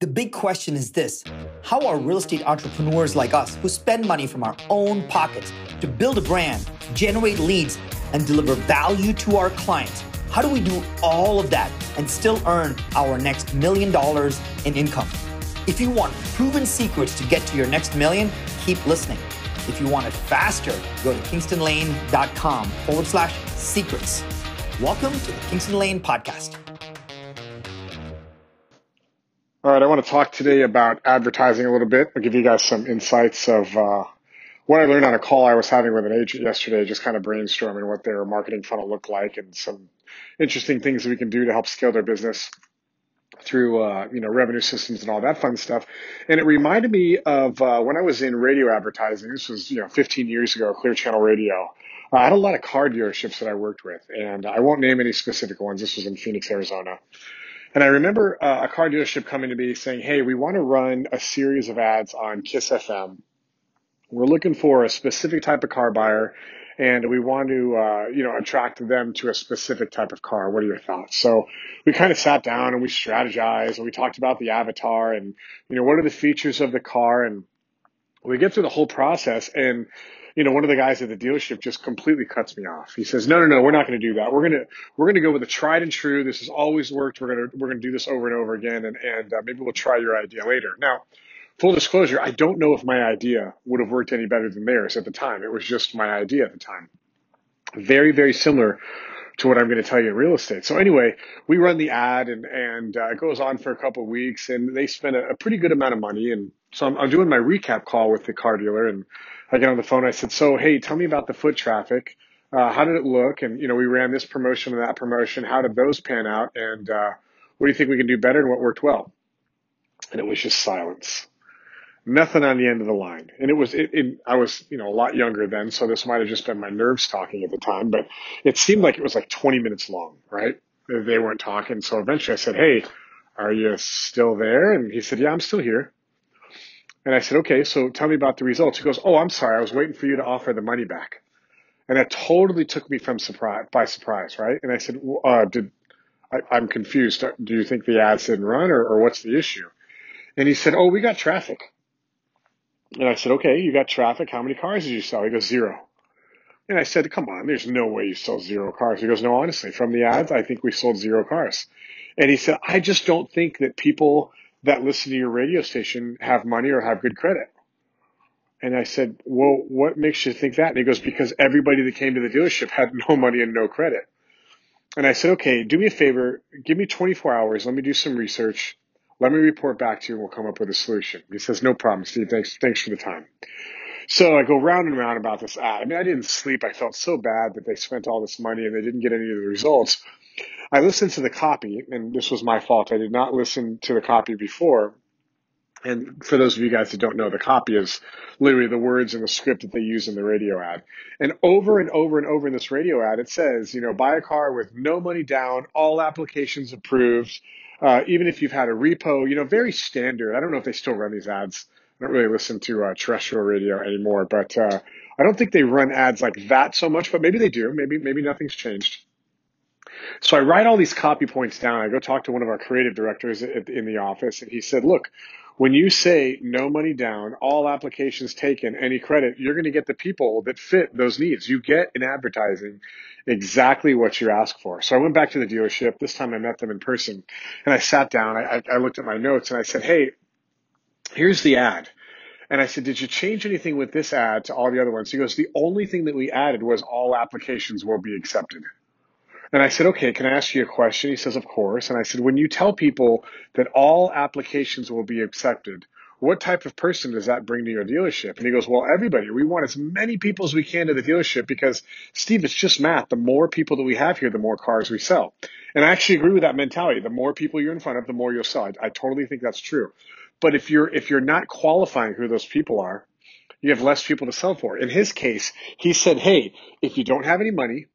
The big question is this How are real estate entrepreneurs like us, who spend money from our own pockets to build a brand, generate leads, and deliver value to our clients, how do we do all of that and still earn our next million dollars in income? If you want proven secrets to get to your next million, keep listening. If you want it faster, go to kingstonlane.com forward slash secrets. Welcome to the Kingston Lane Podcast. All right, I want to talk today about advertising a little bit. I'll give you guys some insights of uh, what I learned on a call I was having with an agent yesterday, just kind of brainstorming what their marketing funnel looked like and some interesting things that we can do to help scale their business through uh, you know revenue systems and all that fun stuff. And it reminded me of uh, when I was in radio advertising. This was you know 15 years ago, Clear Channel Radio. I had a lot of car dealerships that I worked with, and I won't name any specific ones. This was in Phoenix, Arizona. And I remember uh, a car dealership coming to me saying, Hey, we want to run a series of ads on Kiss FM. We're looking for a specific type of car buyer and we want to, uh, you know, attract them to a specific type of car. What are your thoughts? So we kind of sat down and we strategized and we talked about the avatar and, you know, what are the features of the car? And we get through the whole process and you know, one of the guys at the dealership just completely cuts me off. He says, no, no, no, we're not going to do that. We're going to, we're going to go with a tried and true. This has always worked. We're going to, we're going to do this over and over again. And, and uh, maybe we'll try your idea later. Now, full disclosure, I don't know if my idea would have worked any better than theirs at the time. It was just my idea at the time. Very, very similar to what I'm going to tell you in real estate. So anyway, we run the ad and, and uh, it goes on for a couple of weeks and they spend a, a pretty good amount of money. And so I'm, I'm doing my recap call with the car dealer and I get on the phone. I said, so, hey, tell me about the foot traffic. Uh, how did it look? And, you know, we ran this promotion and that promotion. How did those pan out? And, uh, what do you think we can do better and what worked well? And it was just silence. Nothing on the end of the line. And it was, it, it, I was, you know, a lot younger then. So this might have just been my nerves talking at the time, but it seemed like it was like 20 minutes long, right? They weren't talking. So eventually I said, Hey, are you still there? And he said, yeah, I'm still here. And I said, okay, so tell me about the results. He goes, oh, I'm sorry. I was waiting for you to offer the money back. And that totally took me from surprise, by surprise, right? And I said, uh, did, I, am confused. Do you think the ads didn't run or, or what's the issue? And he said, oh, we got traffic. And I said, okay, you got traffic. How many cars did you sell? He goes, zero. And I said, come on, there's no way you sold zero cars. He goes, no, honestly, from the ads, I think we sold zero cars. And he said, I just don't think that people that listen to your radio station have money or have good credit. And I said, well, what makes you think that? And he goes, because everybody that came to the dealership had no money and no credit. And I said, okay, do me a favor. Give me 24 hours. Let me do some research. Let me report back to you and we'll come up with a solution. He says, no problem, Steve. Thanks, thanks for the time. So I go round and round about this ad. I mean, I didn't sleep. I felt so bad that they spent all this money and they didn't get any of the results. I listened to the copy, and this was my fault. I did not listen to the copy before. And for those of you guys that don't know, the copy is literally the words in the script that they use in the radio ad. And over and over and over in this radio ad, it says, you know, buy a car with no money down, all applications approved, uh, even if you've had a repo, you know, very standard. I don't know if they still run these ads. I don't really listen to uh, terrestrial radio anymore, but uh, I don't think they run ads like that so much. But maybe they do. Maybe maybe nothing's changed. So I write all these copy points down. I go talk to one of our creative directors in the office, and he said, "Look, when you say no money down, all applications taken, any credit, you're going to get the people that fit those needs. You get in advertising exactly what you ask for. So I went back to the dealership. This time I met them in person and I sat down. I, I looked at my notes and I said, Hey, here's the ad. And I said, Did you change anything with this ad to all the other ones? He goes, The only thing that we added was all applications will be accepted. And I said, okay, can I ask you a question? He says, of course. And I said, when you tell people that all applications will be accepted, what type of person does that bring to your dealership? And he goes, well, everybody. We want as many people as we can to the dealership because, Steve, it's just math. The more people that we have here, the more cars we sell. And I actually agree with that mentality. The more people you're in front of, the more you'll sell. I, I totally think that's true. But if you're, if you're not qualifying who those people are, you have less people to sell for. In his case, he said, hey, if you don't have any money,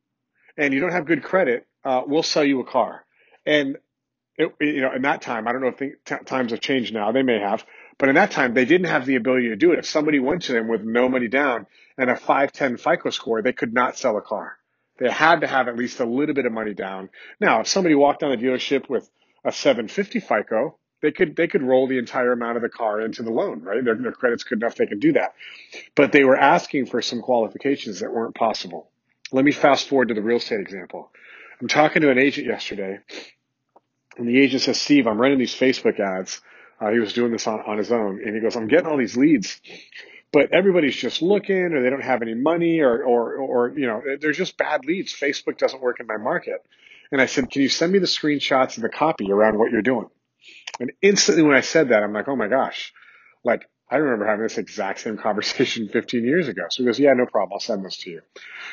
and you don't have good credit, uh, we'll sell you a car. And it, you know, in that time, I don't know if the t- times have changed now. They may have, but in that time, they didn't have the ability to do it. If somebody went to them with no money down and a 510 FICO score, they could not sell a car. They had to have at least a little bit of money down. Now, if somebody walked on the dealership with a 750 FICO, They could they could roll the entire amount of the car into the loan, right? Their, their credit's good enough they could do that. But they were asking for some qualifications that weren't possible. Let me fast forward to the real estate example. I'm talking to an agent yesterday, and the agent says, Steve, I'm running these Facebook ads. Uh, he was doing this on, on his own, and he goes, I'm getting all these leads, but everybody's just looking, or they don't have any money, or, or, or, you know, they're just bad leads. Facebook doesn't work in my market. And I said, can you send me the screenshots and the copy around what you're doing? And instantly when I said that, I'm like, oh my gosh, like I remember having this exact same conversation 15 years ago. So he goes, yeah, no problem. I'll send this to you.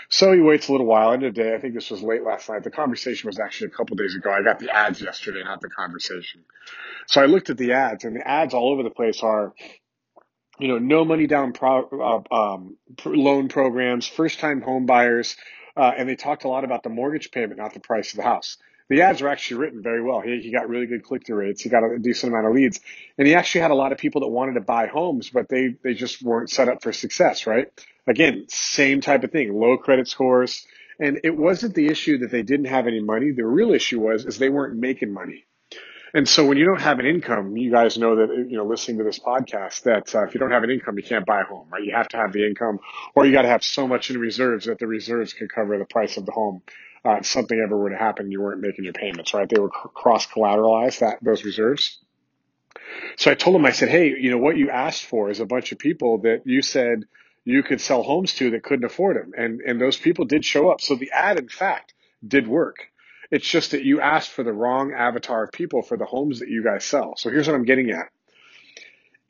So he waits a little while. End of the day, I think this was late last night. The conversation was actually a couple days ago. I got the ads yesterday, not the conversation. So I looked at the ads and the ads all over the place are, you know, no money down pro, uh, um, loan programs, first time home buyers. Uh, and they talked a lot about the mortgage payment, not the price of the house the ads were actually written very well. He, he got really good click through rates. He got a decent amount of leads. And he actually had a lot of people that wanted to buy homes, but they, they just weren't set up for success, right? Again, same type of thing, low credit scores. And it wasn't the issue that they didn't have any money. The real issue was, is they weren't making money. And so when you don't have an income, you guys know that, you know, listening to this podcast, that uh, if you don't have an income, you can't buy a home, right? You have to have the income or you got to have so much in reserves that the reserves can cover the price of the home uh, something ever were to happen, you weren't making your payments, right? They were cross collateralized that those reserves. So I told him, I said, hey, you know what you asked for is a bunch of people that you said you could sell homes to that couldn't afford them, and and those people did show up. So the ad, in fact, did work. It's just that you asked for the wrong avatar of people for the homes that you guys sell. So here's what I'm getting at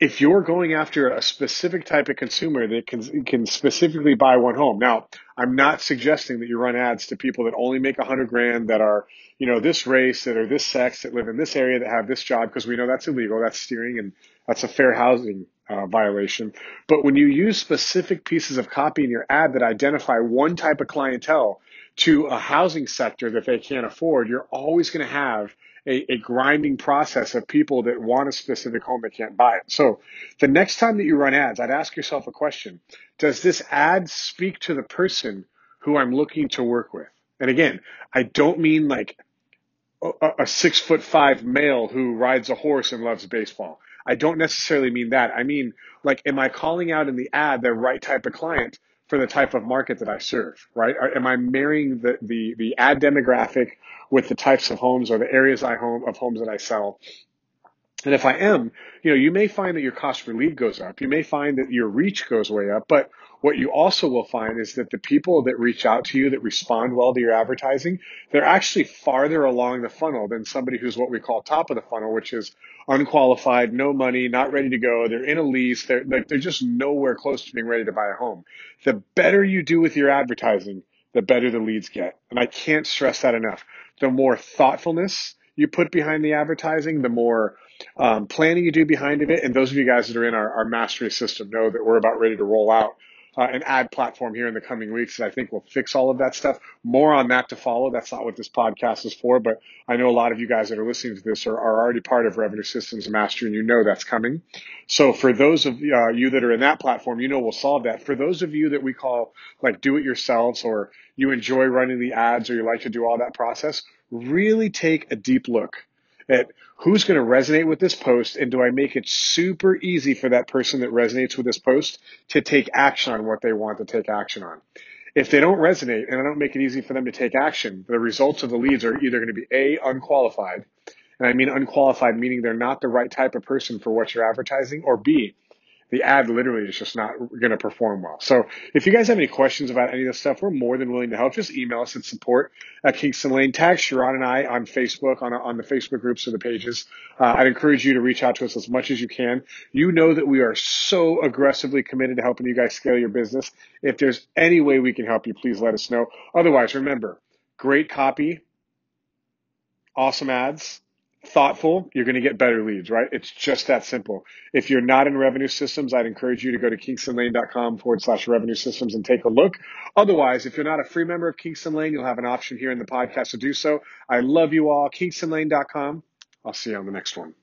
if you're going after a specific type of consumer that can can specifically buy one home. Now, I'm not suggesting that you run ads to people that only make a hundred grand that are, you know, this race, that are this sex, that live in this area, that have this job, because we know that's illegal. That's steering and that's a fair housing uh, violation. But when you use specific pieces of copy in your ad that identify one type of clientele to a housing sector that they can't afford, you're always going to have a, a, grinding process of people that want a specific home that can't buy it. So the next time that you run ads, I'd ask yourself a question. Does this ad speak to the person who I'm looking to work with? And again, I don't mean like a, a six foot five male who rides a horse and loves baseball. I don't necessarily mean that. I mean, like, am I calling out in the ad the right type of client for the type of market that I serve, right? Am I marrying the, the, the ad demographic with the types of homes or the areas I home of homes that I sell. And if I am, you know, you may find that your cost per lead goes up. You may find that your reach goes way up. But what you also will find is that the people that reach out to you that respond well to your advertising, they're actually farther along the funnel than somebody who's what we call top of the funnel, which is unqualified, no money, not ready to go. They're in a lease. They're, they're just nowhere close to being ready to buy a home. The better you do with your advertising, the better the leads get. And I can't stress that enough the more thoughtfulness you put behind the advertising, the more um, planning you do behind it. And those of you guys that are in our, our mastery system know that we're about ready to roll out uh, an ad platform here in the coming weeks that I think will fix all of that stuff. More on that to follow. That's not what this podcast is for, but I know a lot of you guys that are listening to this are, are already part of Revenue Systems Mastery and you know that's coming. So for those of uh, you that are in that platform, you know we'll solve that. For those of you that we call like do it yourselves or you enjoy running the ads or you like to do all that process, really take a deep look at who's going to resonate with this post and do I make it super easy for that person that resonates with this post to take action on what they want to take action on. If they don't resonate and I don't make it easy for them to take action, the results of the leads are either going to be A, unqualified, and I mean unqualified meaning they're not the right type of person for what you're advertising, or B, the ad literally is just not going to perform well. So if you guys have any questions about any of this stuff, we're more than willing to help. Just email us at support at Kingston Lane. Tag Sharon and I on Facebook, on, on the Facebook groups or the pages. Uh, I'd encourage you to reach out to us as much as you can. You know that we are so aggressively committed to helping you guys scale your business. If there's any way we can help you, please let us know. Otherwise, remember, great copy, awesome ads, thoughtful, you're going to get better leads, right? It's just that simple. If you're not in revenue systems, I'd encourage you to go to kingstonlane.com forward slash revenue systems and take a look. Otherwise, if you're not a free member of Kingston Lane, you'll have an option here in the podcast to do so. I love you all. kingstonlane.com. I'll see you on the next one.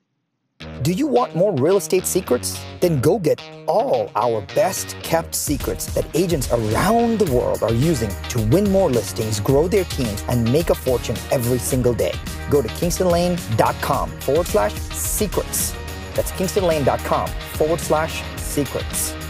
Do you want more real estate secrets? Then go get all our best kept secrets that agents around the world are using to win more listings, grow their teams, and make a fortune every single day. Go to kingstonlane.com forward slash secrets. That's kingstonlane.com forward slash secrets.